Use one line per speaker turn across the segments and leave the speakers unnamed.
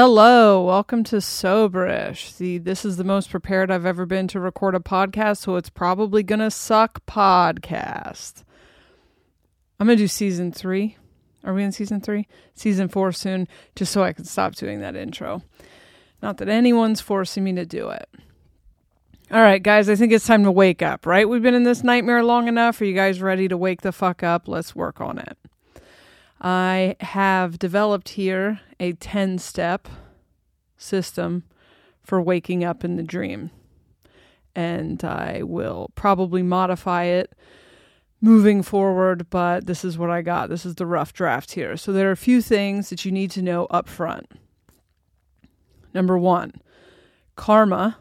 Hello, welcome to Soberish. See, this is the most prepared I've ever been to record a podcast, so it's probably gonna suck podcast. I'm gonna do season three. Are we in season three? Season four soon, just so I can stop doing that intro. Not that anyone's forcing me to do it. All right, guys, I think it's time to wake up, right? We've been in this nightmare long enough. Are you guys ready to wake the fuck up? Let's work on it. I have developed here a 10 step system for waking up in the dream. And I will probably modify it moving forward, but this is what I got. This is the rough draft here. So there are a few things that you need to know up front. Number one, karma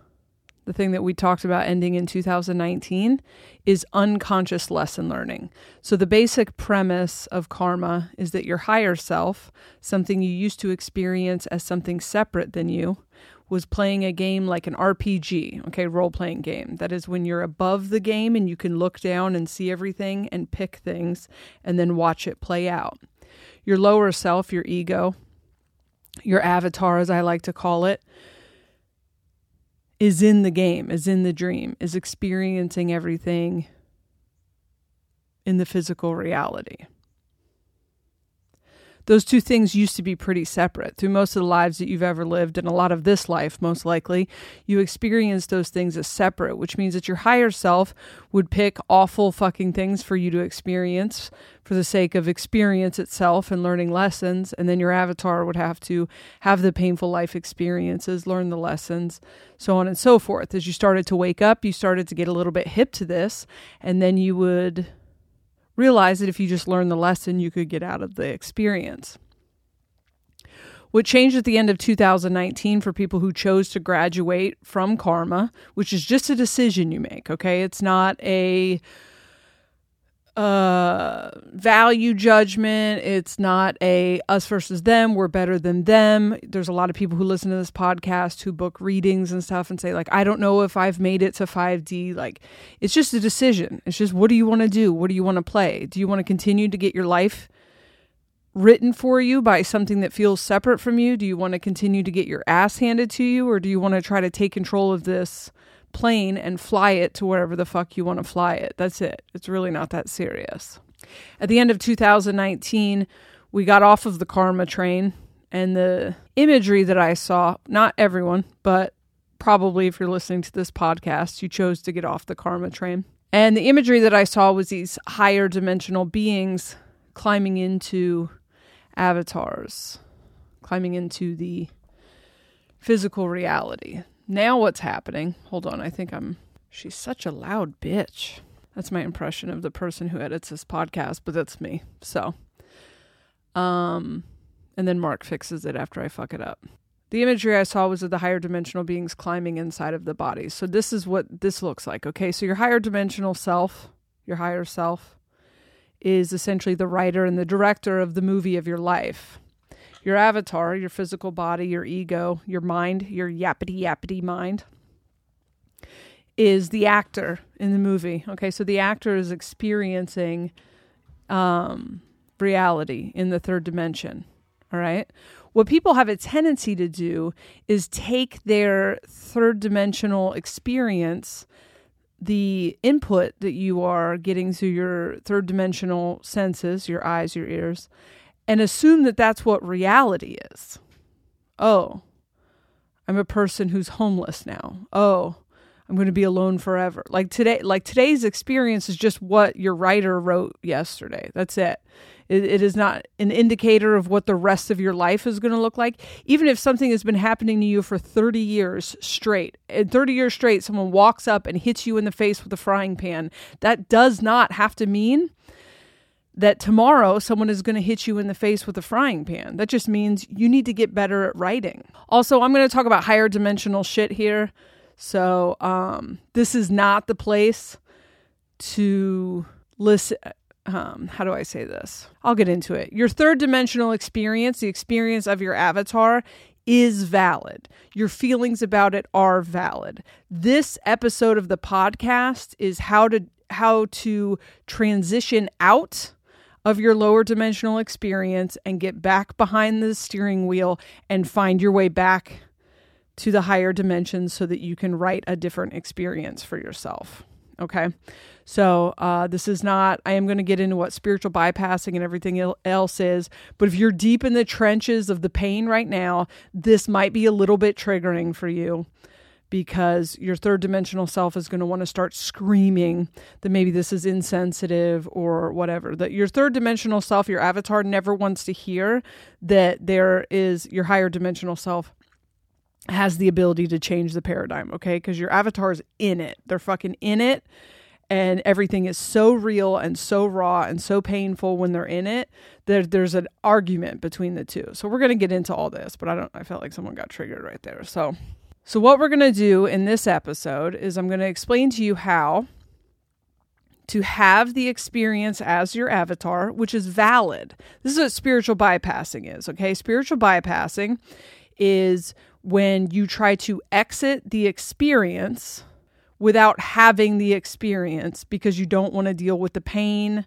the thing that we talked about ending in 2019, is unconscious lesson learning. So, the basic premise of karma is that your higher self, something you used to experience as something separate than you, was playing a game like an RPG, okay, role playing game. That is when you're above the game and you can look down and see everything and pick things and then watch it play out. Your lower self, your ego, your avatar, as I like to call it, is in the game, is in the dream, is experiencing everything in the physical reality. Those two things used to be pretty separate. Through most of the lives that you've ever lived, and a lot of this life, most likely, you experience those things as separate, which means that your higher self would pick awful fucking things for you to experience for the sake of experience itself and learning lessons. And then your avatar would have to have the painful life experiences, learn the lessons, so on and so forth. As you started to wake up, you started to get a little bit hip to this, and then you would realize that if you just learn the lesson, you could get out of the experience. What changed at the end of 2019 for people who chose to graduate from karma, which is just a decision you make, okay? It's not a uh, value judgment. It's not a us versus them. We're better than them. There's a lot of people who listen to this podcast who book readings and stuff and say like, I don't know if I've made it to 5D. Like, it's just a decision. It's just what do you want to do? What do you want to play? Do you want to continue to get your life written for you by something that feels separate from you? Do you want to continue to get your ass handed to you, or do you want to try to take control of this? Plane and fly it to wherever the fuck you want to fly it. That's it. It's really not that serious. At the end of 2019, we got off of the karma train, and the imagery that I saw, not everyone, but probably if you're listening to this podcast, you chose to get off the karma train. And the imagery that I saw was these higher dimensional beings climbing into avatars, climbing into the physical reality. Now what's happening? Hold on, I think I'm. She's such a loud bitch. That's my impression of the person who edits this podcast, but that's me. So, um, and then Mark fixes it after I fuck it up. The imagery I saw was of the higher dimensional beings climbing inside of the body. So this is what this looks like. Okay, so your higher dimensional self, your higher self, is essentially the writer and the director of the movie of your life your avatar, your physical body, your ego, your mind, your yappity yappity mind, is the actor in the movie. Okay, so the actor is experiencing um, reality in the third dimension. All right. What people have a tendency to do is take their third dimensional experience, the input that you are getting through your third dimensional senses, your eyes, your ears, and assume that that's what reality is. Oh, I'm a person who's homeless now. Oh, I'm going to be alone forever. Like today, like today's experience is just what your writer wrote yesterday. That's it. it. It is not an indicator of what the rest of your life is going to look like. Even if something has been happening to you for 30 years straight, and 30 years straight, someone walks up and hits you in the face with a frying pan, that does not have to mean that tomorrow someone is going to hit you in the face with a frying pan. That just means you need to get better at writing. Also, I'm going to talk about higher dimensional shit here. So, um, this is not the place to listen. Um, how do I say this? I'll get into it. Your third dimensional experience, the experience of your avatar, is valid. Your feelings about it are valid. This episode of the podcast is how to how to transition out of your lower dimensional experience and get back behind the steering wheel and find your way back to the higher dimensions so that you can write a different experience for yourself. Okay. So, uh, this is not, I am going to get into what spiritual bypassing and everything else is. But if you're deep in the trenches of the pain right now, this might be a little bit triggering for you because your third dimensional self is going to want to start screaming that maybe this is insensitive or whatever. That your third dimensional self, your avatar, never wants to hear that there is your higher dimensional self has the ability to change the paradigm, okay? Because your avatar is in it. They're fucking in it and everything is so real and so raw and so painful when they're in it that there's an argument between the two. So we're going to get into all this, but I don't I felt like someone got triggered right there. So so what we're going to do in this episode is I'm going to explain to you how to have the experience as your avatar, which is valid. This is what spiritual bypassing is, okay? Spiritual bypassing is when you try to exit the experience without having the experience because you don't want to deal with the pain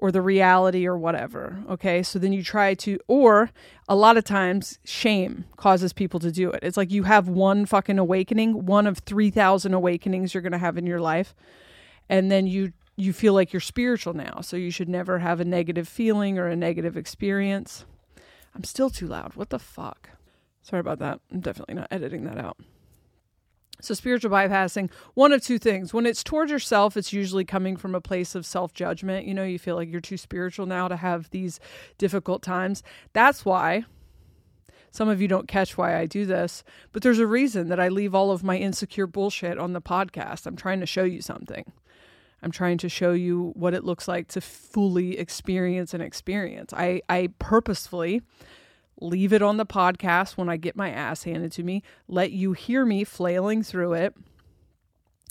or the reality or whatever. Okay. So then you try to, or a lot of times shame causes people to do it. It's like you have one fucking awakening, one of 3,000 awakenings you're going to have in your life. And then you, you feel like you're spiritual now. So you should never have a negative feeling or a negative experience. I'm still too loud. What the fuck? Sorry about that. I'm definitely not editing that out. So, spiritual bypassing, one of two things. When it's towards yourself, it's usually coming from a place of self judgment. You know, you feel like you're too spiritual now to have these difficult times. That's why some of you don't catch why I do this, but there's a reason that I leave all of my insecure bullshit on the podcast. I'm trying to show you something. I'm trying to show you what it looks like to fully experience an experience. I, I purposefully leave it on the podcast when I get my ass handed to me, let you hear me flailing through it,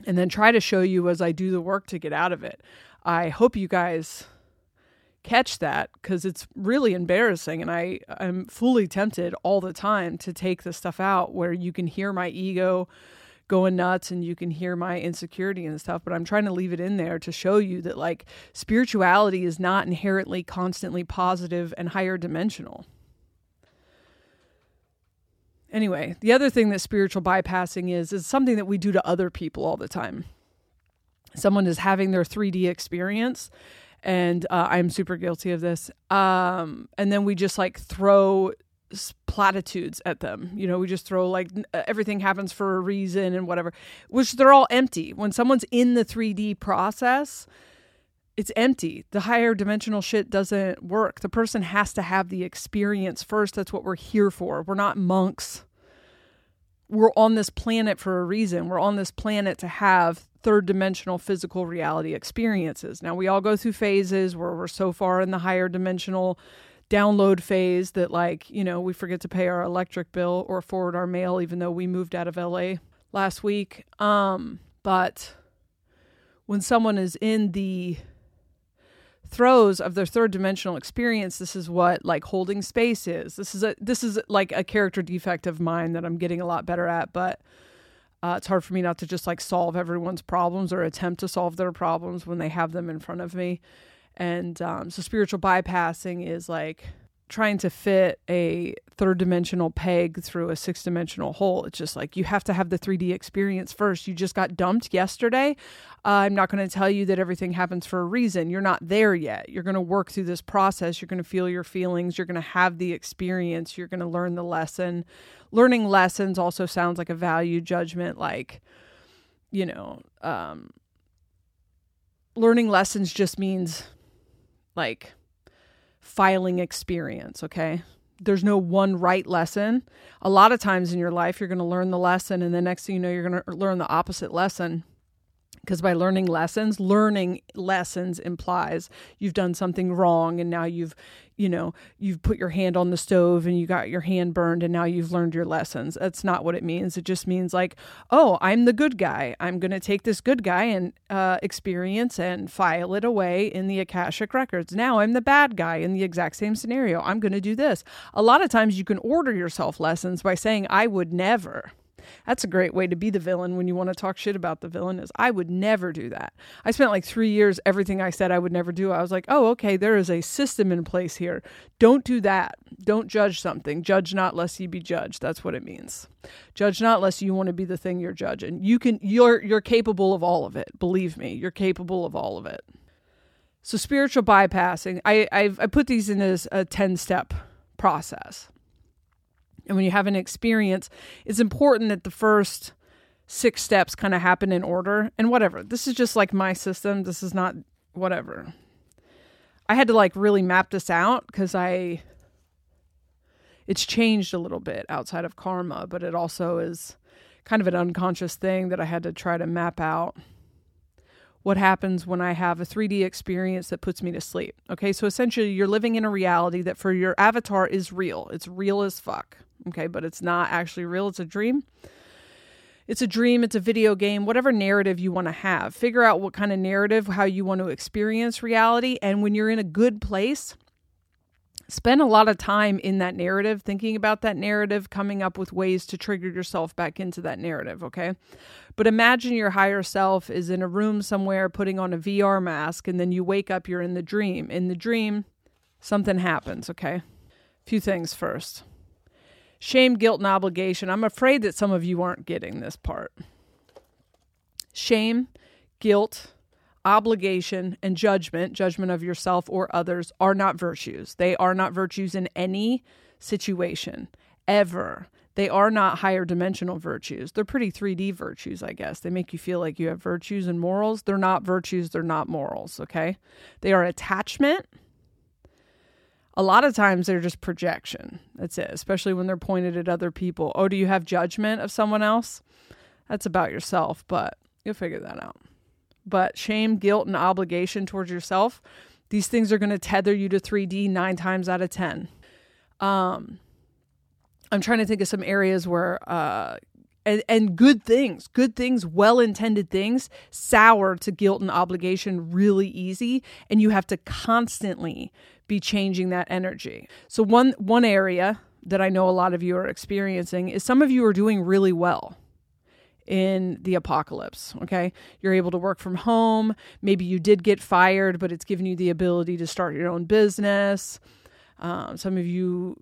and then try to show you as I do the work to get out of it. I hope you guys catch that because it's really embarrassing and I, I'm fully tempted all the time to take the stuff out where you can hear my ego going nuts and you can hear my insecurity and stuff but i'm trying to leave it in there to show you that like spirituality is not inherently constantly positive and higher dimensional Anyway, the other thing that spiritual bypassing is is something that we do to other people all the time. Someone is having their 3D experience, and uh, I'm super guilty of this. Um, and then we just like throw platitudes at them. You know, we just throw like uh, everything happens for a reason and whatever, which they're all empty. When someone's in the 3D process, it's empty. The higher dimensional shit doesn't work. The person has to have the experience first. That's what we're here for. We're not monks. We're on this planet for a reason. We're on this planet to have third dimensional physical reality experiences. Now, we all go through phases where we're so far in the higher dimensional download phase that, like, you know, we forget to pay our electric bill or forward our mail, even though we moved out of LA last week. Um, but when someone is in the throes of their third dimensional experience this is what like holding space is. This is a this is like a character defect of mine that i'm getting a lot better at but uh, it's hard for me not to just like solve everyone's problems or attempt to solve their problems when they have them in front of me. And um, so spiritual bypassing is like trying to fit a third dimensional peg through a six dimensional hole. It's just like you have to have the 3D experience first. You just got dumped yesterday. Uh, I'm not going to tell you that everything happens for a reason. You're not there yet. You're going to work through this process. You're going to feel your feelings. You're going to have the experience. You're going to learn the lesson. Learning lessons also sounds like a value judgment, like, you know, um, learning lessons just means like, filing experience, okay? There's no one right lesson. A lot of times in your life, you're going to learn the lesson, and the next thing you know, you're going to learn the opposite lesson because by learning lessons learning lessons implies you've done something wrong and now you've you know you've put your hand on the stove and you got your hand burned and now you've learned your lessons. That's not what it means. It just means like oh i'm the good guy. I'm going to take this good guy and uh, experience and file it away in the akashic records. Now i'm the bad guy in the exact same scenario. I'm going to do this. A lot of times you can order yourself lessons by saying i would never That's a great way to be the villain when you want to talk shit about the villain is I would never do that. I spent like 3 years everything I said I would never do. I was like, "Oh, okay, there is a system in place here. Don't do that. Don't judge something. Judge not lest ye be judged." That's what it means. Judge not lest you want to be the thing you're judging. You can you're you're capable of all of it. Believe me, you're capable of all of it. So spiritual bypassing, I I've, I put these in as a 10 step process. And when you have an experience, it's important that the first six steps kind of happen in order and whatever. This is just like my system. This is not whatever. I had to like really map this out because I it's changed a little bit outside of karma, but it also is kind of an unconscious thing that I had to try to map out what happens when I have a 3D experience that puts me to sleep. Okay, so essentially, you're living in a reality that for your avatar is real. It's real as fuck. Okay, but it's not actually real, it's a dream. It's a dream, it's a video game, whatever narrative you want to have. Figure out what kind of narrative, how you want to experience reality. And when you're in a good place, spend a lot of time in that narrative, thinking about that narrative, coming up with ways to trigger yourself back into that narrative, okay? But imagine your higher self is in a room somewhere putting on a VR mask, and then you wake up, you're in the dream. In the dream, something happens, okay? Few things first shame, guilt, and obligation. I'm afraid that some of you aren't getting this part. Shame, guilt, obligation, and judgment, judgment of yourself or others, are not virtues. They are not virtues in any situation, ever. They are not higher dimensional virtues. They're pretty 3D virtues, I guess. They make you feel like you have virtues and morals. They're not virtues, they're not morals, okay? They are attachment. A lot of times they're just projection. That's it, especially when they're pointed at other people. Oh, do you have judgment of someone else? That's about yourself, but you'll figure that out. But shame, guilt, and obligation towards yourself, these things are going to tether you to 3D nine times out of 10. Um, I'm trying to think of some areas where, uh, and, and good things, good things, well intended things, sour to guilt and obligation really easy. And you have to constantly be changing that energy. So, one, one area that I know a lot of you are experiencing is some of you are doing really well in the apocalypse. Okay. You're able to work from home. Maybe you did get fired, but it's given you the ability to start your own business. Um, some of you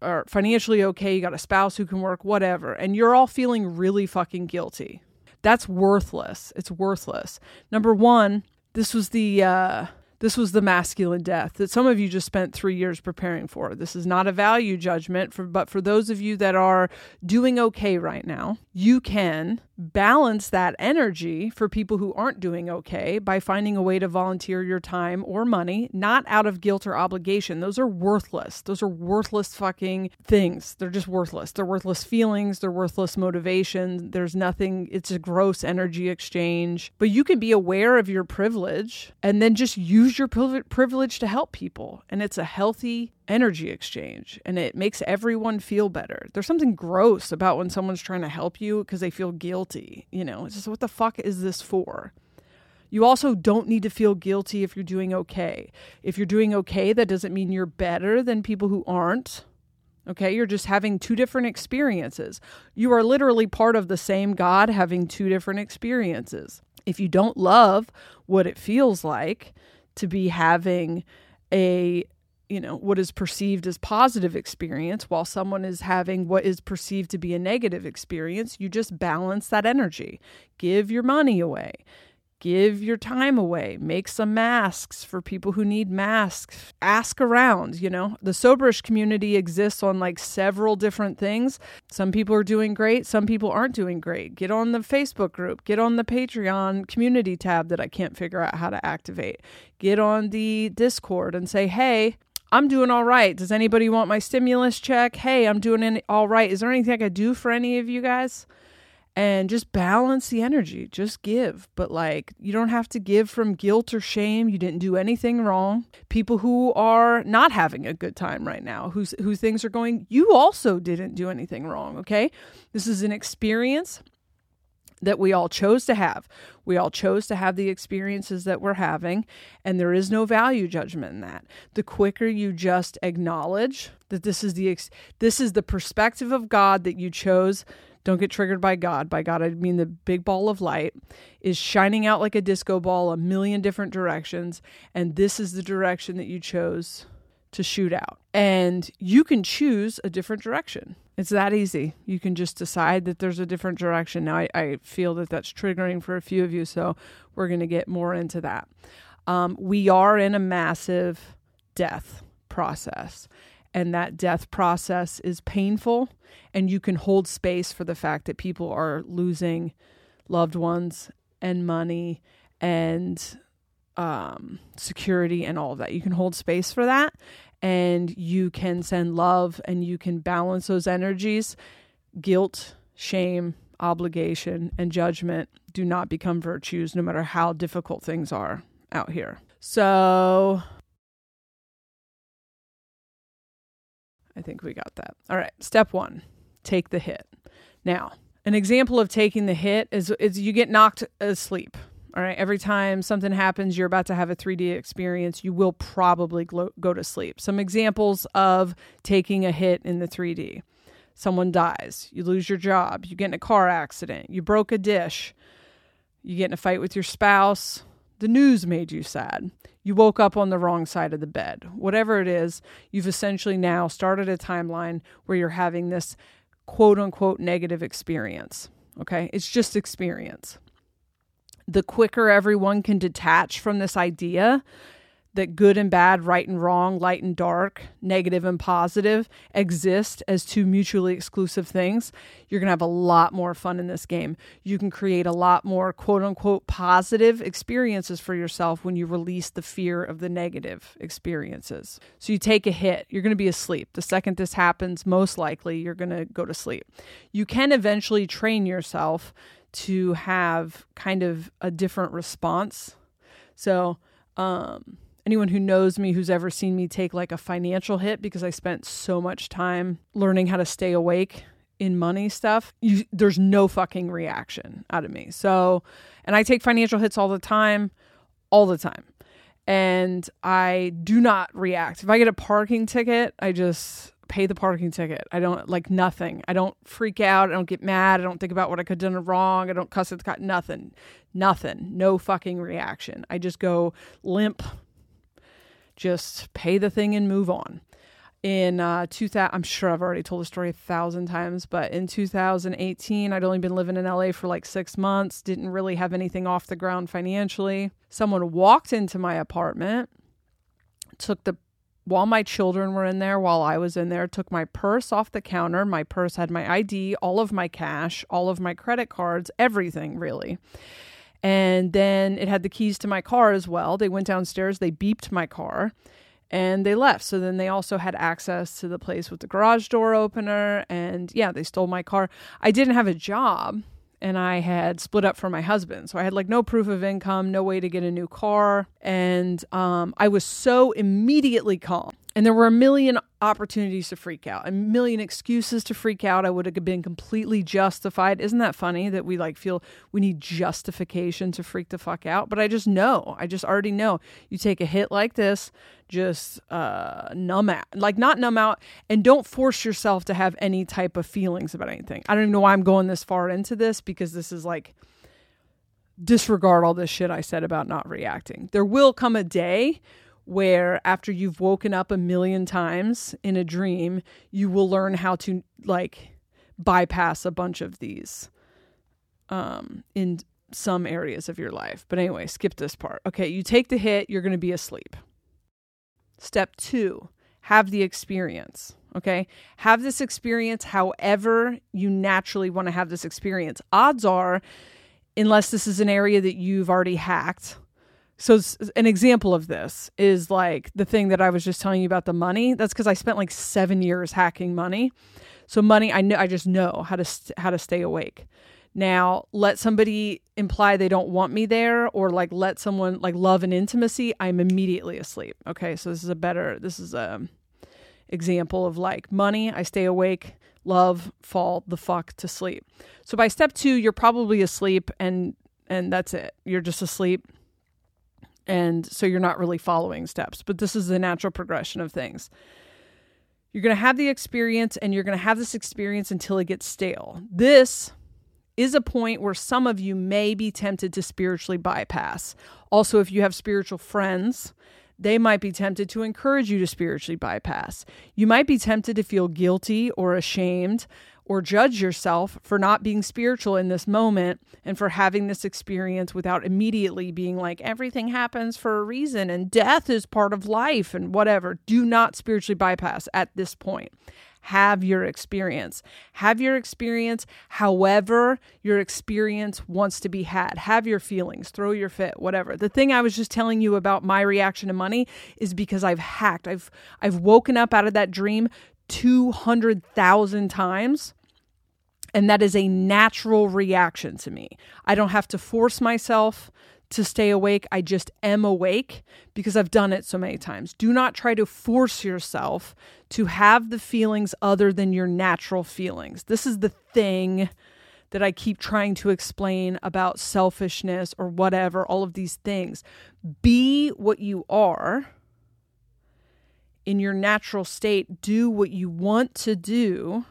are financially okay. You got a spouse who can work, whatever. And you're all feeling really fucking guilty. That's worthless. It's worthless. Number one, this was the, uh, this was the masculine death that some of you just spent three years preparing for. This is not a value judgment, for, but for those of you that are doing okay right now, you can balance that energy for people who aren't doing okay by finding a way to volunteer your time or money, not out of guilt or obligation. Those are worthless. Those are worthless fucking things. They're just worthless. They're worthless feelings. They're worthless motivation. There's nothing, it's a gross energy exchange. But you can be aware of your privilege and then just use your privilege to help people. And it's a healthy, energy exchange and it makes everyone feel better. There's something gross about when someone's trying to help you because they feel guilty. You know, it's just what the fuck is this for? You also don't need to feel guilty if you're doing okay. If you're doing okay, that doesn't mean you're better than people who aren't. Okay, you're just having two different experiences. You are literally part of the same God having two different experiences. If you don't love what it feels like to be having a you know what is perceived as positive experience while someone is having what is perceived to be a negative experience you just balance that energy. Give your money away. Give your time away. Make some masks for people who need masks. Ask around you know. The soberish community exists on like several different things. Some people are doing great. Some people aren't doing great. Get on the facebook group. Get on the patreon community tab that i can't figure out how to activate. Get on the discord and say hey I'm doing all right. Does anybody want my stimulus check? Hey, I'm doing all right. Is there anything I could do for any of you guys? And just balance the energy. Just give. But like, you don't have to give from guilt or shame. You didn't do anything wrong. People who are not having a good time right now, whose who things are going, you also didn't do anything wrong. Okay. This is an experience that we all chose to have. We all chose to have the experiences that we're having, and there is no value judgment in that. The quicker you just acknowledge that this is the ex- this is the perspective of God that you chose don't get triggered by God. By God, I mean the big ball of light is shining out like a disco ball a million different directions. And this is the direction that you chose to shoot out. And you can choose a different direction. It's that easy. You can just decide that there's a different direction. Now, I, I feel that that's triggering for a few of you, so we're going to get more into that. Um, we are in a massive death process, and that death process is painful, and you can hold space for the fact that people are losing loved ones and money and um, security and all of that. You can hold space for that and you can send love and you can balance those energies. Guilt, shame, obligation, and judgment do not become virtues no matter how difficult things are out here. So I think we got that. All right, step 1, take the hit. Now, an example of taking the hit is is you get knocked asleep all right. Every time something happens, you're about to have a 3D experience, you will probably go to sleep. Some examples of taking a hit in the 3D someone dies, you lose your job, you get in a car accident, you broke a dish, you get in a fight with your spouse, the news made you sad, you woke up on the wrong side of the bed. Whatever it is, you've essentially now started a timeline where you're having this quote unquote negative experience. Okay. It's just experience the quicker everyone can detach from this idea that good and bad, right and wrong, light and dark, negative and positive exist as two mutually exclusive things, you're going to have a lot more fun in this game. You can create a lot more quote unquote positive experiences for yourself when you release the fear of the negative experiences. So you take a hit, you're going to be asleep. The second this happens, most likely you're going to go to sleep. You can eventually train yourself to have kind of a different response. So, um, anyone who knows me, who's ever seen me take like a financial hit because I spent so much time learning how to stay awake in money stuff, you, there's no fucking reaction out of me. So, and I take financial hits all the time, all the time. And I do not react. If I get a parking ticket, I just pay the parking ticket. I don't like nothing. I don't freak out. I don't get mad. I don't think about what I could have done wrong. I don't cuss at the cat. Nothing. Nothing. No fucking reaction. I just go limp. Just pay the thing and move on. In uh, 2000, I'm sure I've already told the story a thousand times, but in 2018, I'd only been living in LA for like six months, didn't really have anything off the ground financially. Someone walked into my apartment, took the while my children were in there, while I was in there, took my purse off the counter. My purse had my ID, all of my cash, all of my credit cards, everything really. And then it had the keys to my car as well. They went downstairs, they beeped my car, and they left. So then they also had access to the place with the garage door opener. And yeah, they stole my car. I didn't have a job and I had split up from my husband. So I had like no proof of income, no way to get a new car. And um, I was so immediately calm. And there were a million opportunities to freak out, a million excuses to freak out. I would have been completely justified. Isn't that funny that we like feel we need justification to freak the fuck out? But I just know, I just already know. You take a hit like this, just uh, numb out, like not numb out, and don't force yourself to have any type of feelings about anything. I don't even know why I'm going this far into this because this is like disregard all this shit I said about not reacting. There will come a day where after you've woken up a million times in a dream, you will learn how to like bypass a bunch of these um in some areas of your life. But anyway, skip this part. Okay, you take the hit, you're going to be asleep. Step 2, have the experience. Okay? Have this experience however you naturally want to have this experience. Odds are unless this is an area that you've already hacked, so an example of this is like the thing that I was just telling you about the money. That's because I spent like seven years hacking money. So money, I know I just know how to st- how to stay awake. Now, let somebody imply they don't want me there, or like let someone like love and intimacy. I'm immediately asleep. Okay, so this is a better. This is a example of like money. I stay awake. Love, fall the fuck to sleep. So by step two, you're probably asleep, and and that's it. You're just asleep and so you're not really following steps but this is the natural progression of things You're going to have the experience and you're going to have this experience until it gets stale. This is a point where some of you may be tempted to spiritually bypass. Also, if you have spiritual friends, they might be tempted to encourage you to spiritually bypass. You might be tempted to feel guilty or ashamed or judge yourself for not being spiritual in this moment and for having this experience without immediately being like, everything happens for a reason and death is part of life and whatever. Do not spiritually bypass at this point have your experience. Have your experience however your experience wants to be had. Have your feelings, throw your fit, whatever. The thing I was just telling you about my reaction to money is because I've hacked. I've I've woken up out of that dream 200,000 times. And that is a natural reaction to me. I don't have to force myself to stay awake. I just am awake because I've done it so many times. Do not try to force yourself to have the feelings other than your natural feelings. This is the thing that I keep trying to explain about selfishness or whatever, all of these things. Be what you are in your natural state. Do what you want to do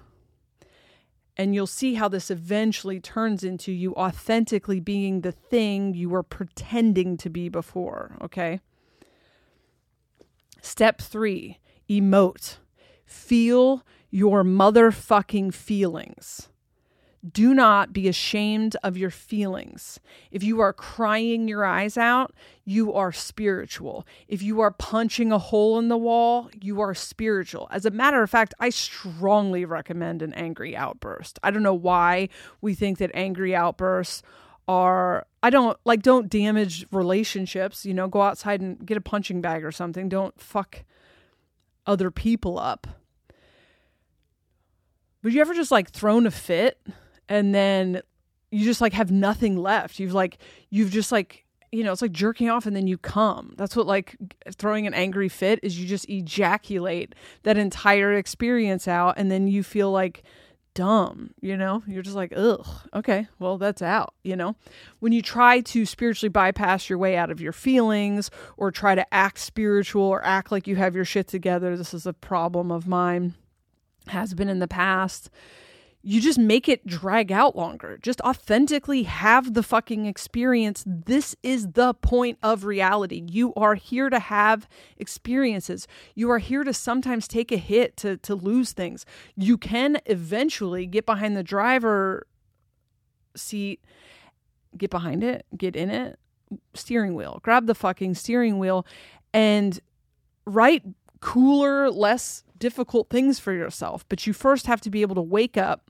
and you'll see how this eventually turns into you authentically being the thing you were pretending to be before. Okay. Step three emote. Feel your motherfucking feelings. Do not be ashamed of your feelings. If you are crying your eyes out, you are spiritual. If you are punching a hole in the wall, you are spiritual. As a matter of fact, I strongly recommend an angry outburst. I don't know why we think that angry outbursts are I don't like don't damage relationships, you know, go outside and get a punching bag or something. Don't fuck other people up. But you ever just like thrown a fit? And then you just like have nothing left. You've like you've just like you know, it's like jerking off and then you come. That's what like throwing an angry fit is you just ejaculate that entire experience out and then you feel like dumb, you know? You're just like, ugh, okay, well, that's out, you know? When you try to spiritually bypass your way out of your feelings or try to act spiritual or act like you have your shit together, this is a problem of mine, has been in the past you just make it drag out longer. Just authentically have the fucking experience. This is the point of reality. You are here to have experiences. You are here to sometimes take a hit to to lose things. You can eventually get behind the driver seat, get behind it, get in it, steering wheel. Grab the fucking steering wheel and write cooler, less difficult things for yourself. But you first have to be able to wake up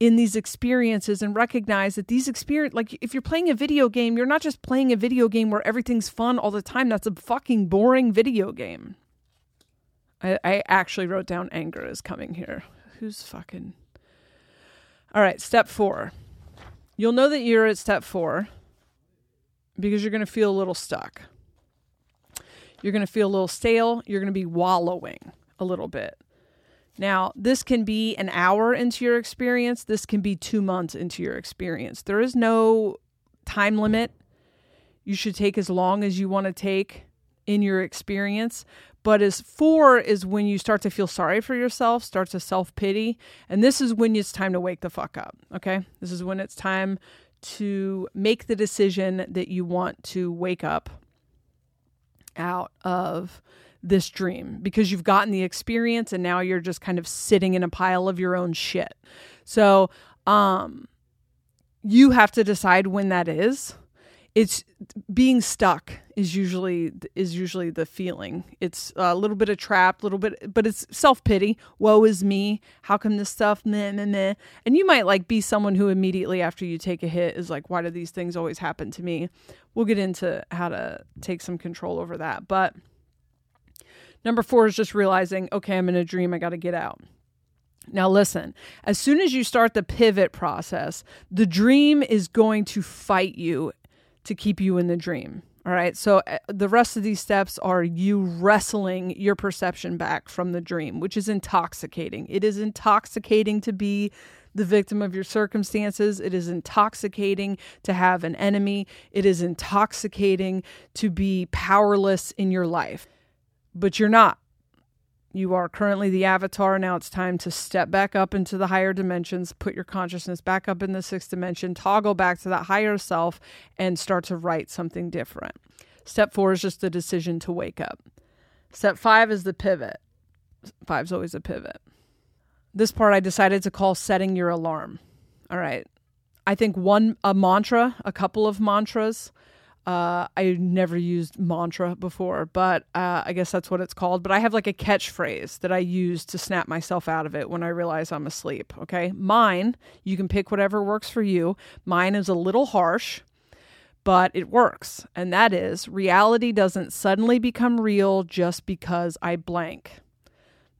in these experiences and recognize that these experience like if you're playing a video game you're not just playing a video game where everything's fun all the time. That's a fucking boring video game. I, I actually wrote down anger is coming here. Who's fucking? All right step four. You'll know that you're at step four because you're going to feel a little stuck you're going to feel a little stale you're going to be wallowing a little bit now, this can be an hour into your experience, this can be two months into your experience. There is no time limit. You should take as long as you want to take in your experience. But as four is when you start to feel sorry for yourself, start to self pity. And this is when it's time to wake the fuck up. Okay. This is when it's time to make the decision that you want to wake up out of this dream because you've gotten the experience and now you're just kind of sitting in a pile of your own shit. So, um you have to decide when that is. It's being stuck is usually is usually the feeling. It's a little bit of trapped, a little bit, but it's self pity. Woe is me. How come this stuff? Meh, meh, meh. And you might like be someone who immediately after you take a hit is like, why do these things always happen to me? We'll get into how to take some control over that, but Number four is just realizing, okay, I'm in a dream, I got to get out. Now, listen, as soon as you start the pivot process, the dream is going to fight you to keep you in the dream. All right. So uh, the rest of these steps are you wrestling your perception back from the dream, which is intoxicating. It is intoxicating to be the victim of your circumstances. It is intoxicating to have an enemy. It is intoxicating to be powerless in your life but you're not. You are currently the avatar. Now it's time to step back up into the higher dimensions, put your consciousness back up in the sixth dimension, toggle back to that higher self, and start to write something different. Step four is just the decision to wake up. Step five is the pivot. Five's always a pivot. This part I decided to call setting your alarm. All right. I think one, a mantra, a couple of mantras uh, I never used mantra before, but uh, I guess that's what it's called. But I have like a catchphrase that I use to snap myself out of it when I realize I'm asleep. Okay. Mine, you can pick whatever works for you. Mine is a little harsh, but it works. And that is reality doesn't suddenly become real just because I blank.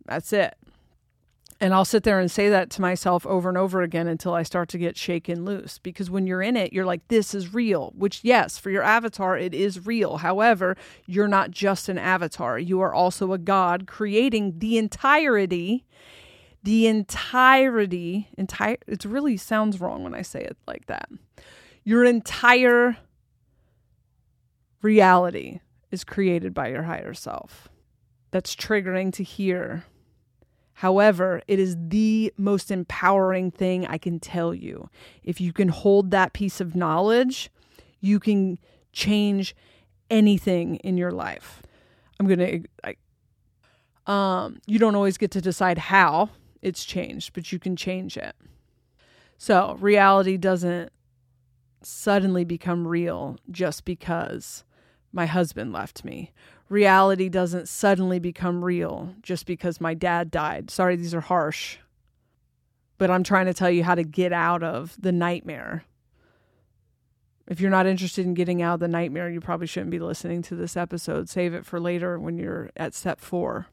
That's it. And I'll sit there and say that to myself over and over again until I start to get shaken loose. Because when you're in it, you're like, this is real, which, yes, for your avatar, it is real. However, you're not just an avatar, you are also a God creating the entirety. The entirety, entire, it really sounds wrong when I say it like that. Your entire reality is created by your higher self. That's triggering to hear However, it is the most empowering thing I can tell you. If you can hold that piece of knowledge, you can change anything in your life. I'm going to um you don't always get to decide how it's changed, but you can change it. So, reality doesn't suddenly become real just because my husband left me reality doesn't suddenly become real just because my dad died. Sorry, these are harsh, but I'm trying to tell you how to get out of the nightmare. If you're not interested in getting out of the nightmare, you probably shouldn't be listening to this episode. Save it for later when you're at step four.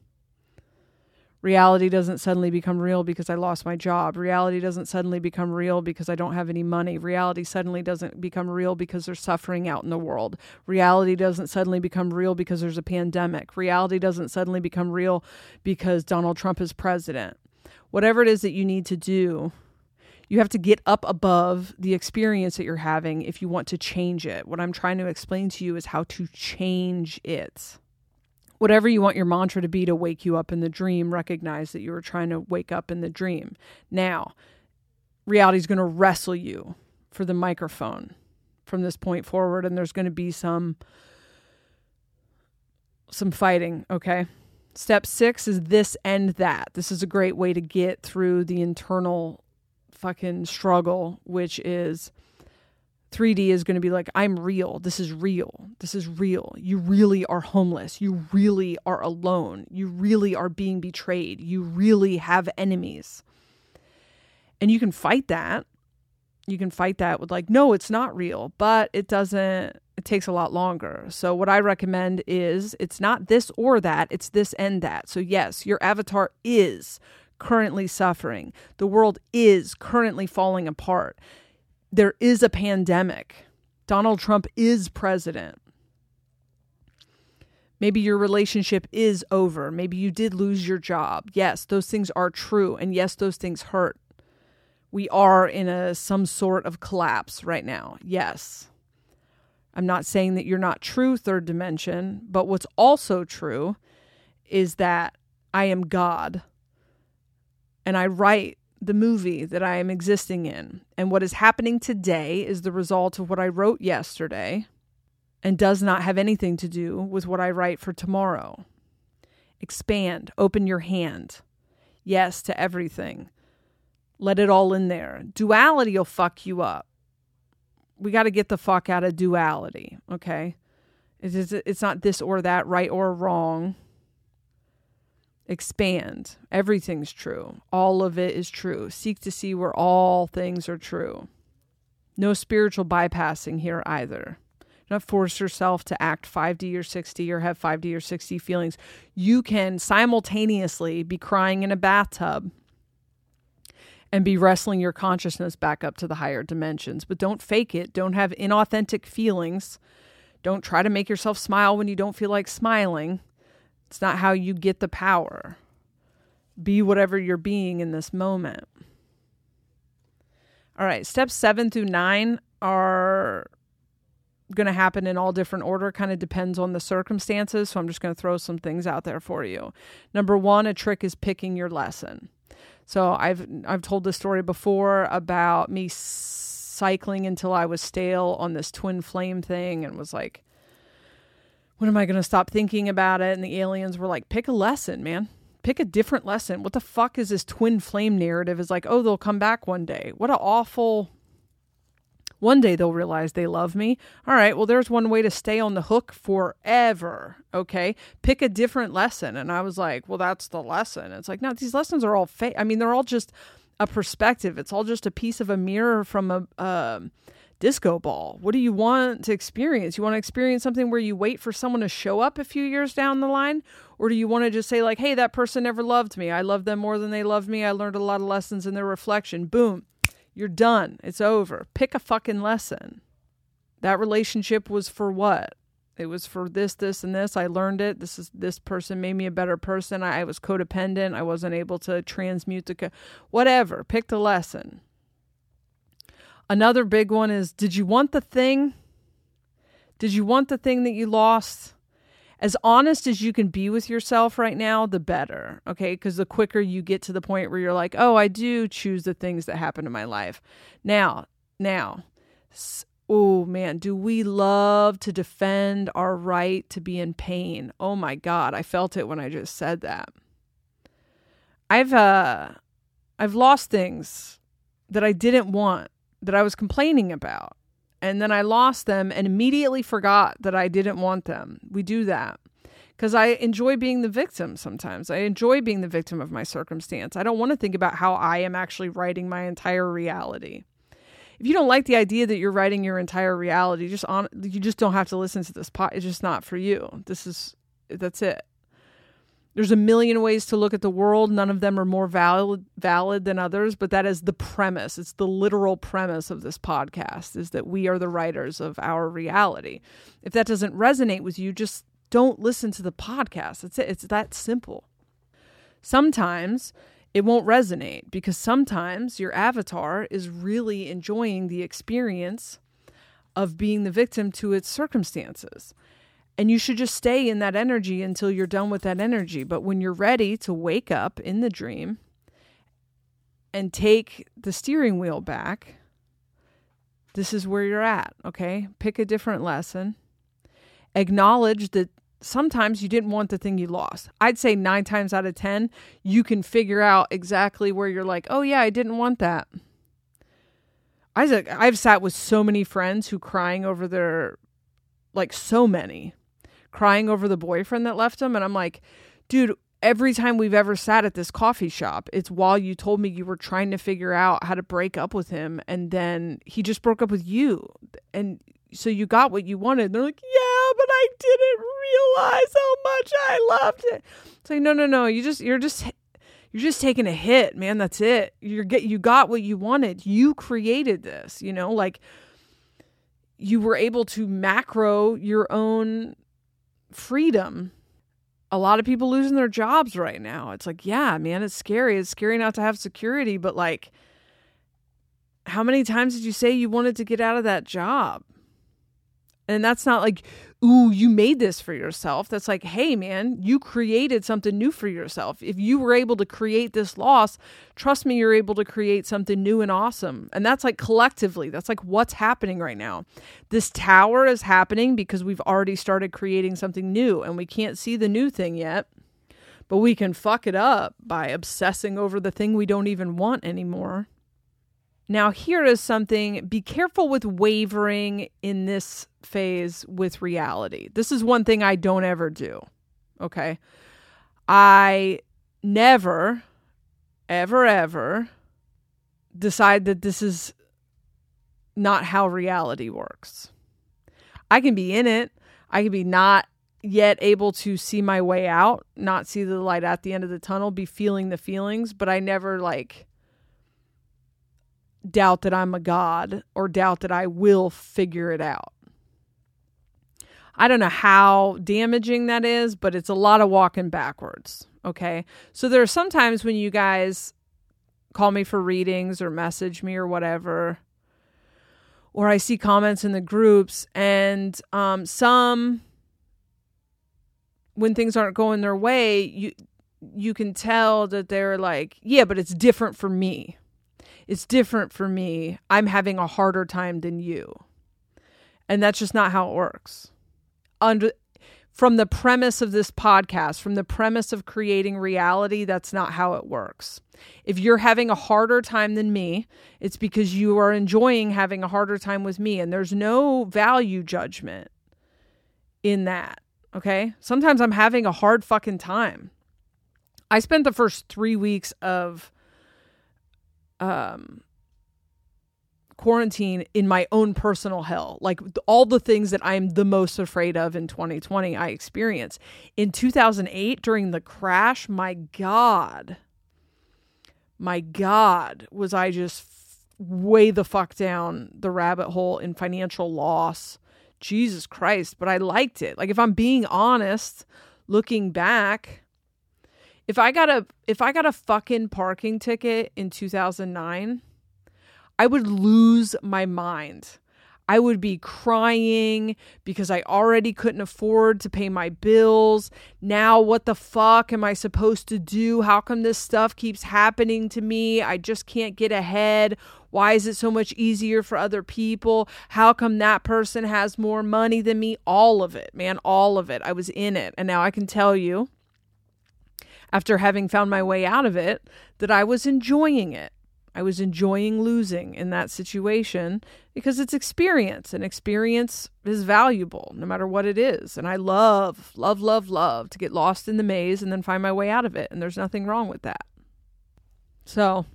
Reality doesn't suddenly become real because I lost my job. Reality doesn't suddenly become real because I don't have any money. Reality suddenly doesn't become real because there's suffering out in the world. Reality doesn't suddenly become real because there's a pandemic. Reality doesn't suddenly become real because Donald Trump is president. Whatever it is that you need to do, you have to get up above the experience that you're having if you want to change it. What I'm trying to explain to you is how to change it whatever you want your mantra to be to wake you up in the dream, recognize that you were trying to wake up in the dream. Now, reality is going to wrestle you for the microphone from this point forward and there's going to be some some fighting, okay? Step 6 is this and that. This is a great way to get through the internal fucking struggle, which is 3D is going to be like, I'm real. This is real. This is real. You really are homeless. You really are alone. You really are being betrayed. You really have enemies. And you can fight that. You can fight that with, like, no, it's not real, but it doesn't, it takes a lot longer. So, what I recommend is it's not this or that, it's this and that. So, yes, your avatar is currently suffering. The world is currently falling apart there is a pandemic. Donald Trump is president. Maybe your relationship is over. Maybe you did lose your job. Yes, those things are true. And yes, those things hurt. We are in a some sort of collapse right now. Yes. I'm not saying that you're not true third dimension, but what's also true is that I am God. And I write the movie that I am existing in. And what is happening today is the result of what I wrote yesterday and does not have anything to do with what I write for tomorrow. Expand, open your hand. Yes to everything. Let it all in there. Duality will fuck you up. We got to get the fuck out of duality, okay? It's, it's not this or that, right or wrong expand. Everything's true. All of it is true. Seek to see where all things are true. No spiritual bypassing here either. Do not force yourself to act 5D or 6D or have 5D or 6D feelings. You can simultaneously be crying in a bathtub and be wrestling your consciousness back up to the higher dimensions. But don't fake it. Don't have inauthentic feelings. Don't try to make yourself smile when you don't feel like smiling. It's not how you get the power. Be whatever you're being in this moment. All right, steps seven through nine are going to happen in all different order kind of depends on the circumstances so i'm just going to throw some things out there for you number 1 a trick is picking your lesson so i've i've told this story before about me cycling until i was stale on this twin flame thing and was like when am i going to stop thinking about it and the aliens were like pick a lesson man pick a different lesson what the fuck is this twin flame narrative is like oh they'll come back one day what an awful one day they'll realize they love me. All right, well, there's one way to stay on the hook forever. Okay, pick a different lesson. And I was like, well, that's the lesson. It's like, no, these lessons are all fake. I mean, they're all just a perspective, it's all just a piece of a mirror from a. Uh, disco ball. What do you want to experience? You want to experience something where you wait for someone to show up a few years down the line? Or do you want to just say, like, hey, that person never loved me. I love them more than they loved me. I learned a lot of lessons in their reflection. Boom. You're done. It's over. Pick a fucking lesson. That relationship was for what? It was for this, this, and this. I learned it. This is this person made me a better person. I, I was codependent. I wasn't able to transmute the co- whatever. Pick the lesson. Another big one is did you want the thing? Did you want the thing that you lost? as honest as you can be with yourself right now, the better. Okay. Because the quicker you get to the point where you're like, oh, I do choose the things that happen in my life. Now, now, oh man, do we love to defend our right to be in pain? Oh my God. I felt it when I just said that. I've, uh, I've lost things that I didn't want, that I was complaining about and then I lost them and immediately forgot that I didn't want them. We do that because I enjoy being the victim sometimes. I enjoy being the victim of my circumstance. I don't want to think about how I am actually writing my entire reality. If you don't like the idea that you're writing your entire reality, just on you just don't have to listen to this pot. It's just not for you. This is that's it. There's a million ways to look at the world. None of them are more valid valid than others, but that is the premise. It's the literal premise of this podcast is that we are the writers of our reality. If that doesn't resonate with you, just don't listen to the podcast. It's it. It's that simple. Sometimes it won't resonate because sometimes your avatar is really enjoying the experience of being the victim to its circumstances. And you should just stay in that energy until you're done with that energy. But when you're ready to wake up in the dream and take the steering wheel back, this is where you're at. Okay. Pick a different lesson. Acknowledge that sometimes you didn't want the thing you lost. I'd say nine times out of 10, you can figure out exactly where you're like, oh, yeah, I didn't want that. Isaac, I've sat with so many friends who crying over their, like, so many crying over the boyfriend that left him. And I'm like, dude, every time we've ever sat at this coffee shop, it's while you told me you were trying to figure out how to break up with him. And then he just broke up with you. And so you got what you wanted. And they're like, yeah, but I didn't realize how much I loved it. It's like, no, no, no. You just, you're just, you're just taking a hit, man. That's it. You're get, you got what you wanted. You created this, you know, like you were able to macro your own freedom. A lot of people losing their jobs right now. It's like, yeah, man, it's scary. It's scary not to have security, but like, how many times did you say you wanted to get out of that job? And that's not like, ooh, you made this for yourself. That's like, hey, man, you created something new for yourself. If you were able to create this loss, trust me, you're able to create something new and awesome. And that's like collectively, that's like what's happening right now. This tower is happening because we've already started creating something new and we can't see the new thing yet. But we can fuck it up by obsessing over the thing we don't even want anymore. Now, here is something be careful with wavering in this phase with reality. This is one thing I don't ever do. Okay. I never, ever, ever decide that this is not how reality works. I can be in it, I can be not yet able to see my way out, not see the light at the end of the tunnel, be feeling the feelings, but I never like doubt that I'm a God or doubt that I will figure it out. I don't know how damaging that is, but it's a lot of walking backwards. Okay. So there are sometimes when you guys call me for readings or message me or whatever, or I see comments in the groups, and um, some, when things aren't going their way, you you can tell that they're like, yeah, but it's different for me. It's different for me. I'm having a harder time than you. And that's just not how it works. Under from the premise of this podcast, from the premise of creating reality, that's not how it works. If you're having a harder time than me, it's because you are enjoying having a harder time with me. And there's no value judgment in that. Okay. Sometimes I'm having a hard fucking time. I spent the first three weeks of um, quarantine in my own personal hell. Like all the things that I'm the most afraid of in 2020, I experienced. In 2008, during the crash, my God, my God, was I just way the fuck down the rabbit hole in financial loss. Jesus Christ. But I liked it. Like, if I'm being honest, looking back, if I got a if I got a fucking parking ticket in 2009, I would lose my mind. I would be crying because I already couldn't afford to pay my bills. Now, what the fuck am I supposed to do? How come this stuff keeps happening to me? I just can't get ahead. Why is it so much easier for other people? How come that person has more money than me? All of it, man, all of it. I was in it. And now I can tell you, after having found my way out of it, that I was enjoying it. I was enjoying losing in that situation because it's experience and experience is valuable no matter what it is. And I love, love, love, love to get lost in the maze and then find my way out of it. And there's nothing wrong with that. So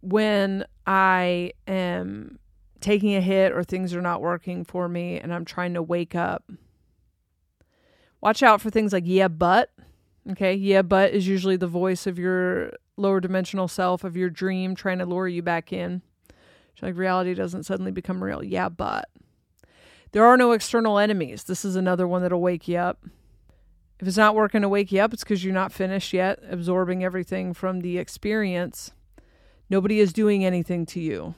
when I am taking a hit or things are not working for me and I'm trying to wake up, watch out for things like, yeah, but. Okay, yeah, but is usually the voice of your lower dimensional self of your dream trying to lure you back in. Like reality doesn't suddenly become real. Yeah, but there are no external enemies. This is another one that'll wake you up. If it's not working to wake you up, it's because you're not finished yet absorbing everything from the experience. Nobody is doing anything to you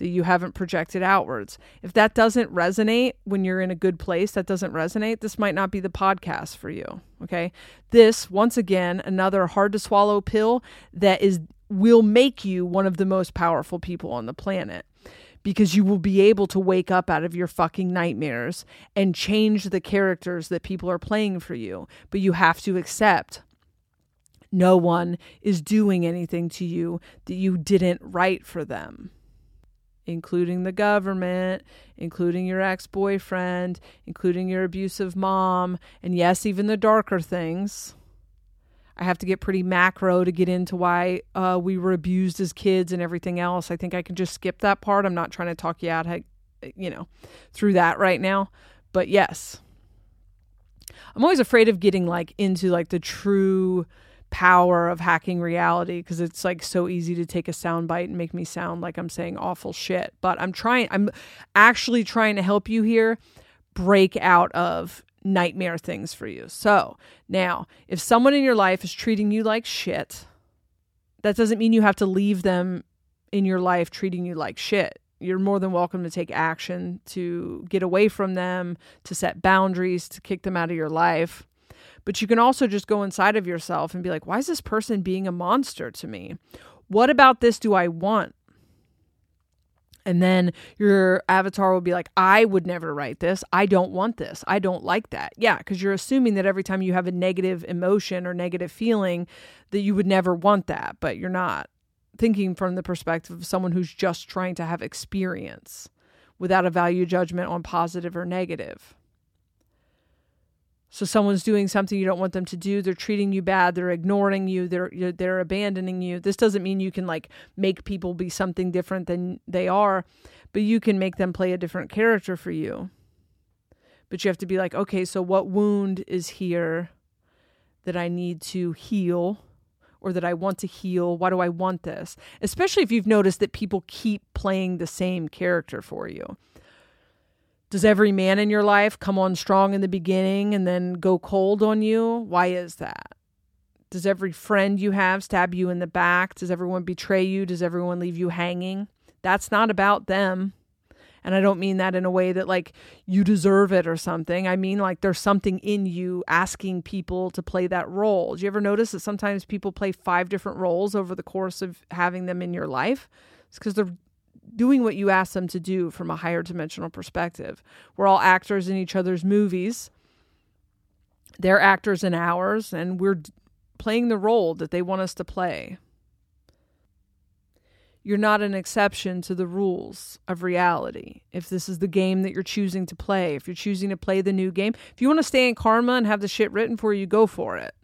that you haven't projected outwards. If that doesn't resonate when you're in a good place, that doesn't resonate, this might not be the podcast for you. Okay. This, once again, another hard to swallow pill that is will make you one of the most powerful people on the planet because you will be able to wake up out of your fucking nightmares and change the characters that people are playing for you. But you have to accept no one is doing anything to you that you didn't write for them including the government, including your ex boyfriend, including your abusive mom, and yes, even the darker things. I have to get pretty macro to get into why uh, we were abused as kids and everything else. I think I can just skip that part. I'm not trying to talk you out, you know, through that right now. But yes, I'm always afraid of getting like into like the true power of hacking reality because it's like so easy to take a sound bite and make me sound like I'm saying awful shit. But I'm trying, I'm actually trying to help you here break out of nightmare things for you. So now, if someone in your life is treating you like shit, that doesn't mean you have to leave them in your life treating you like shit. You're more than welcome to take action to get away from them, to set boundaries, to kick them out of your life. But you can also just go inside of yourself and be like, why is this person being a monster to me? What about this do I want? And then your avatar will be like, I would never write this. I don't want this. I don't like that. Yeah, because you're assuming that every time you have a negative emotion or negative feeling, that you would never want that, but you're not thinking from the perspective of someone who's just trying to have experience without a value judgment on positive or negative. So someone's doing something you don't want them to do. They're treating you bad. They're ignoring you. They're they're abandoning you. This doesn't mean you can like make people be something different than they are, but you can make them play a different character for you. But you have to be like, okay, so what wound is here that I need to heal or that I want to heal? Why do I want this? Especially if you've noticed that people keep playing the same character for you. Does every man in your life come on strong in the beginning and then go cold on you? Why is that? Does every friend you have stab you in the back? Does everyone betray you? Does everyone leave you hanging? That's not about them. And I don't mean that in a way that like you deserve it or something. I mean like there's something in you asking people to play that role. Do you ever notice that sometimes people play five different roles over the course of having them in your life? It's because they're doing what you ask them to do from a higher dimensional perspective. We're all actors in each other's movies. They're actors in ours, and we're playing the role that they want us to play. You're not an exception to the rules of reality. If this is the game that you're choosing to play, if you're choosing to play the new game, if you want to stay in karma and have the shit written for you, go for it.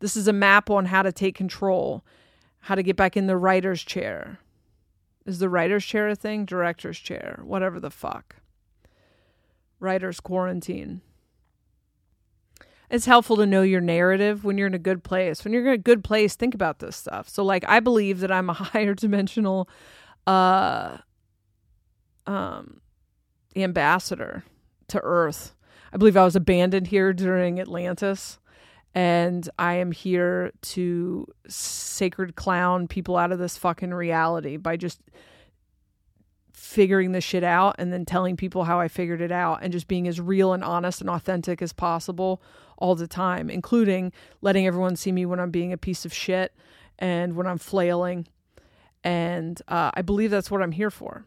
This is a map on how to take control, how to get back in the writer's chair. Is the writer's chair a thing? Director's chair, whatever the fuck. Writer's quarantine it's helpful to know your narrative when you're in a good place. When you're in a good place, think about this stuff. So like I believe that I'm a higher dimensional uh um ambassador to Earth. I believe I was abandoned here during Atlantis and I am here to sacred clown people out of this fucking reality by just figuring this shit out and then telling people how I figured it out and just being as real and honest and authentic as possible all the time, including letting everyone see me when I'm being a piece of shit and when I'm flailing. And uh, I believe that's what I'm here for.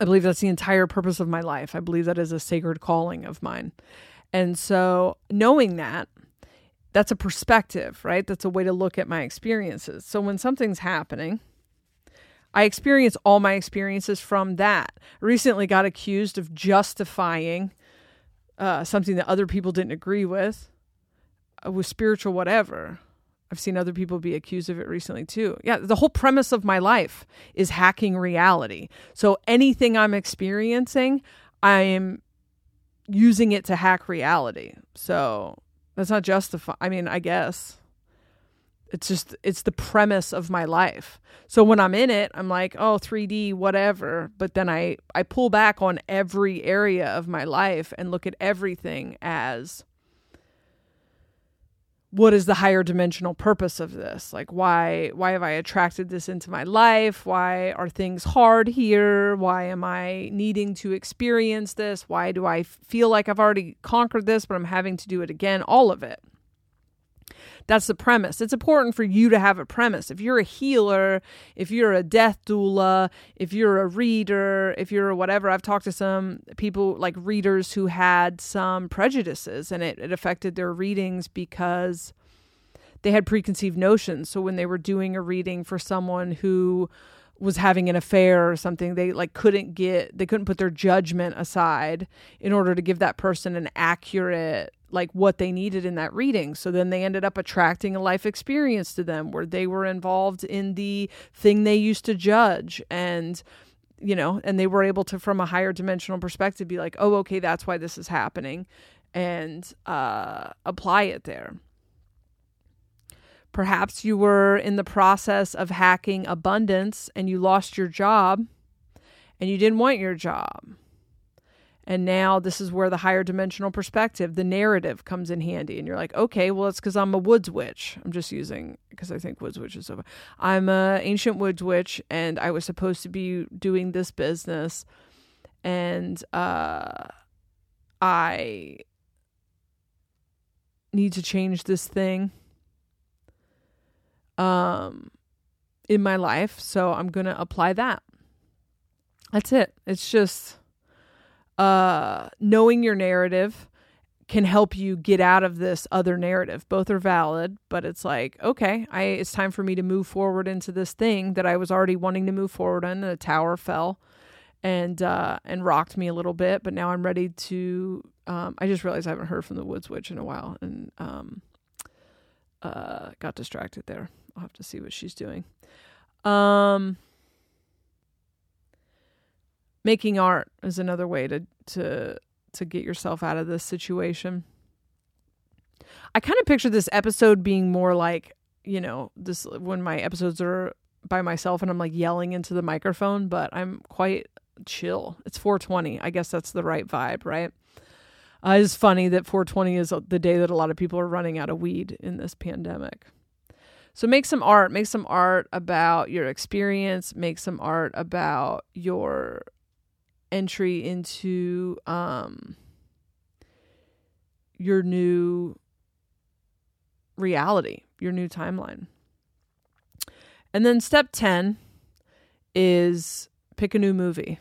I believe that's the entire purpose of my life. I believe that is a sacred calling of mine. And so, knowing that, that's a perspective, right? That's a way to look at my experiences. So, when something's happening, I experience all my experiences from that. Recently got accused of justifying uh, something that other people didn't agree with, uh, with spiritual whatever. I've seen other people be accused of it recently too. Yeah, the whole premise of my life is hacking reality. So anything I'm experiencing, I am using it to hack reality. So that's not justify. I mean, I guess it's just it's the premise of my life. So when I'm in it, I'm like, "Oh, 3D, whatever." But then I I pull back on every area of my life and look at everything as what is the higher dimensional purpose of this? Like why why have I attracted this into my life? Why are things hard here? Why am I needing to experience this? Why do I feel like I've already conquered this but I'm having to do it again? All of it. That's the premise. It's important for you to have a premise. If you're a healer, if you're a death doula, if you're a reader, if you're whatever, I've talked to some people like readers who had some prejudices and it, it affected their readings because they had preconceived notions. So when they were doing a reading for someone who was having an affair or something they like couldn't get they couldn't put their judgment aside in order to give that person an accurate like what they needed in that reading so then they ended up attracting a life experience to them where they were involved in the thing they used to judge and you know and they were able to from a higher dimensional perspective be like oh okay that's why this is happening and uh apply it there Perhaps you were in the process of hacking abundance and you lost your job and you didn't want your job. And now this is where the higher dimensional perspective, the narrative comes in handy. And you're like, okay, well, it's because I'm a woods witch. I'm just using because I think woods witch is so. I'm a ancient woods witch, and I was supposed to be doing this business, and uh, I need to change this thing um, in my life. So I'm to apply that. That's it. It's just uh, knowing your narrative can help you get out of this other narrative. Both are valid, but it's like, okay, I it's time for me to move forward into this thing that I was already wanting to move forward in. The tower fell and uh and rocked me a little bit, but now I'm ready to um I just realized I haven't heard from the Woods Witch in a while and um uh got distracted there. I'll have to see what she's doing. Um, making art is another way to to to get yourself out of this situation. I kind of picture this episode being more like, you know, this when my episodes are by myself and I'm like yelling into the microphone, but I'm quite chill. It's 420. I guess that's the right vibe, right? Uh, it's funny that 420 is the day that a lot of people are running out of weed in this pandemic. So make some art, make some art about your experience, make some art about your entry into um your new reality, your new timeline. And then step 10 is pick a new movie.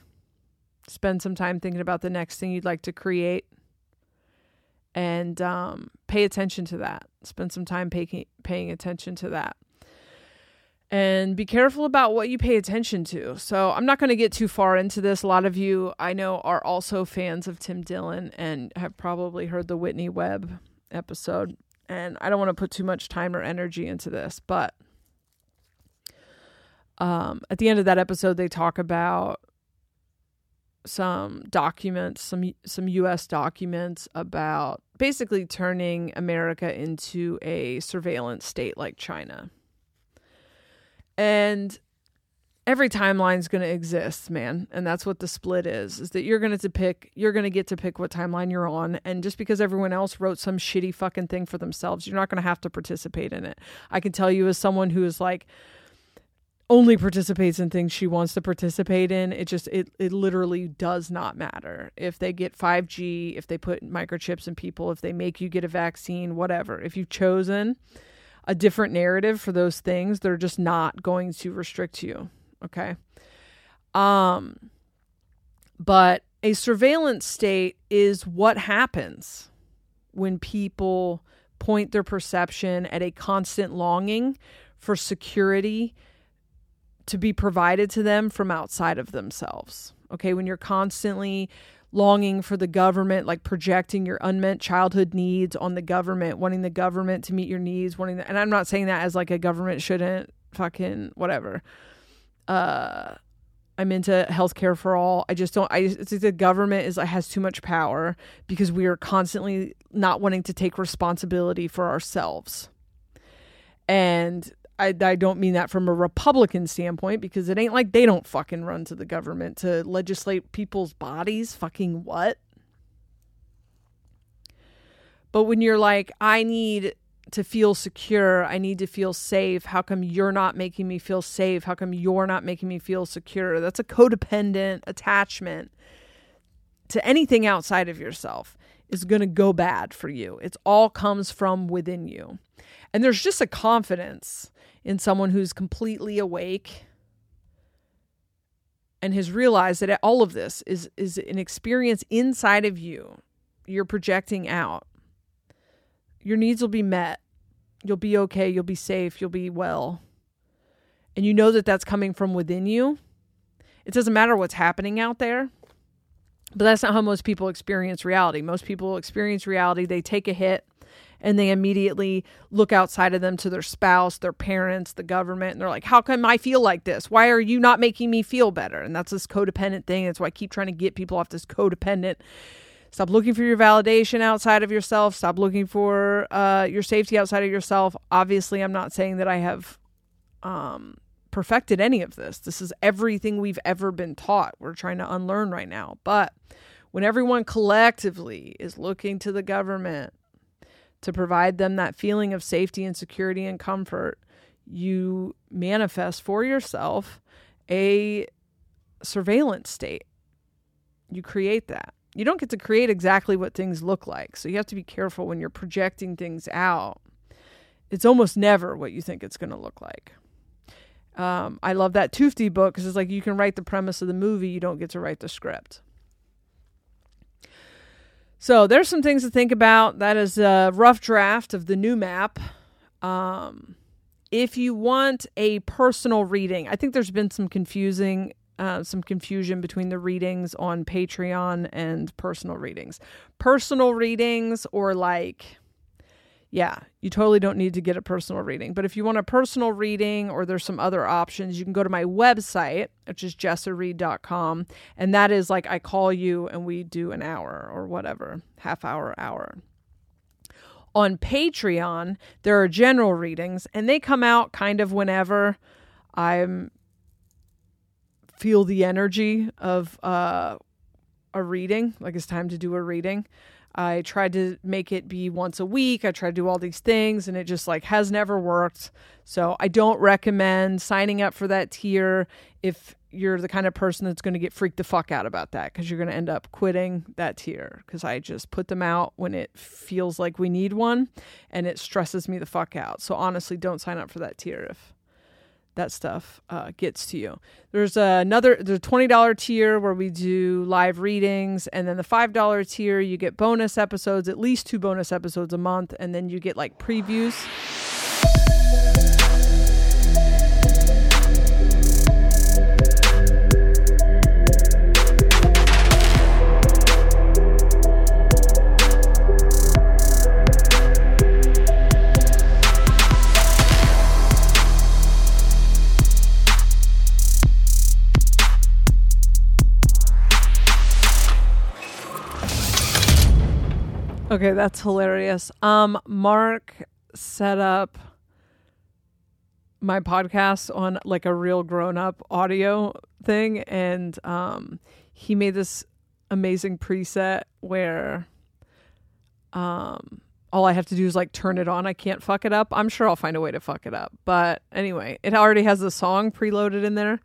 Spend some time thinking about the next thing you'd like to create and um, pay attention to that. Spend some time pay- paying attention to that. And be careful about what you pay attention to. So, I'm not going to get too far into this. A lot of you I know are also fans of Tim Dillon and have probably heard the Whitney Webb episode. And I don't want to put too much time or energy into this, but um, at the end of that episode, they talk about some documents, some some U.S. documents about basically turning America into a surveillance state like China. And every timeline is going to exist, man, and that's what the split is: is that you're going to pick, you're going to get to pick what timeline you're on, and just because everyone else wrote some shitty fucking thing for themselves, you're not going to have to participate in it. I can tell you, as someone who is like only participates in things she wants to participate in. It just it it literally does not matter. If they get 5G, if they put microchips in people, if they make you get a vaccine, whatever. If you've chosen a different narrative for those things, they're just not going to restrict you, okay? Um but a surveillance state is what happens when people point their perception at a constant longing for security to be provided to them from outside of themselves. Okay, when you're constantly longing for the government, like projecting your unmet childhood needs on the government, wanting the government to meet your needs, wanting the, and I'm not saying that as like a government shouldn't fucking whatever. Uh I'm into healthcare for all. I just don't. I just, the government is has too much power because we are constantly not wanting to take responsibility for ourselves, and I, I don't mean that from a Republican standpoint because it ain't like they don't fucking run to the government to legislate people's bodies. Fucking what? But when you're like, I need to feel secure, I need to feel safe. How come you're not making me feel safe? How come you're not making me feel secure? That's a codependent attachment to anything outside of yourself is going to go bad for you. It all comes from within you. And there's just a confidence in someone who's completely awake and has realized that all of this is is an experience inside of you. You're projecting out. Your needs will be met. You'll be okay, you'll be safe, you'll be well. And you know that that's coming from within you. It doesn't matter what's happening out there. But that's not how most people experience reality. Most people experience reality, they take a hit, and they immediately look outside of them to their spouse, their parents, the government, and they're like, How come I feel like this? Why are you not making me feel better? And that's this codependent thing. That's why I keep trying to get people off this codependent. Stop looking for your validation outside of yourself. Stop looking for uh, your safety outside of yourself. Obviously, I'm not saying that I have um, perfected any of this. This is everything we've ever been taught. We're trying to unlearn right now. But when everyone collectively is looking to the government to provide them that feeling of safety and security and comfort, you manifest for yourself a surveillance state. You create that. You don't get to create exactly what things look like. So you have to be careful when you're projecting things out. It's almost never what you think it's going to look like. Um, I love that Tufte book because it's like you can write the premise of the movie, you don't get to write the script. So there's some things to think about. That is a rough draft of the new map. Um, if you want a personal reading, I think there's been some confusing, uh, some confusion between the readings on Patreon and personal readings. Personal readings or like yeah, you totally don't need to get a personal reading. But if you want a personal reading or there's some other options, you can go to my website, which is jessareed.com. And that is like I call you and we do an hour or whatever, half hour, hour. On Patreon, there are general readings and they come out kind of whenever I'm feel the energy of uh, a reading, like it's time to do a reading. I tried to make it be once a week. I tried to do all these things and it just like has never worked. So I don't recommend signing up for that tier if you're the kind of person that's going to get freaked the fuck out about that because you're going to end up quitting that tier because I just put them out when it feels like we need one and it stresses me the fuck out. So honestly, don't sign up for that tier if that stuff uh, gets to you. There's another there's a twenty dollar tier where we do live readings, and then the five dollar tier you get bonus episodes, at least two bonus episodes a month, and then you get like previews. Okay, that's hilarious. Um, Mark set up my podcast on like a real grown up audio thing, and um, he made this amazing preset where um all I have to do is like turn it on. I can't fuck it up. I'm sure I'll find a way to fuck it up. But anyway, it already has the song preloaded in there.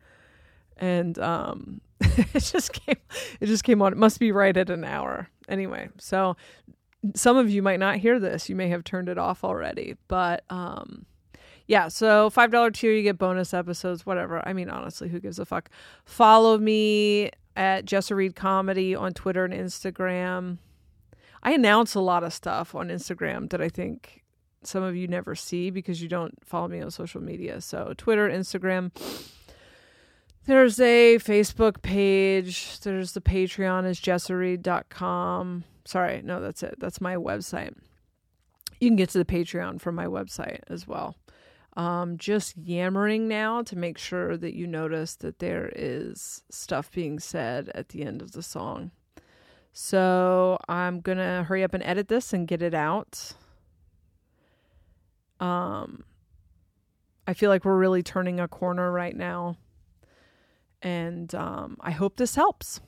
And um it just came it just came on. It must be right at an hour. Anyway, so some of you might not hear this. You may have turned it off already. But um yeah, so five dollar tier you get bonus episodes, whatever. I mean, honestly, who gives a fuck? Follow me at Jessa Reed Comedy on Twitter and Instagram. I announce a lot of stuff on Instagram that I think some of you never see because you don't follow me on social media. So Twitter, Instagram. There's a Facebook page. There's the Patreon is jessareed.com. Sorry, no, that's it. That's my website. You can get to the Patreon from my website as well. Um, just yammering now to make sure that you notice that there is stuff being said at the end of the song. So I'm gonna hurry up and edit this and get it out. Um, I feel like we're really turning a corner right now, and um, I hope this helps.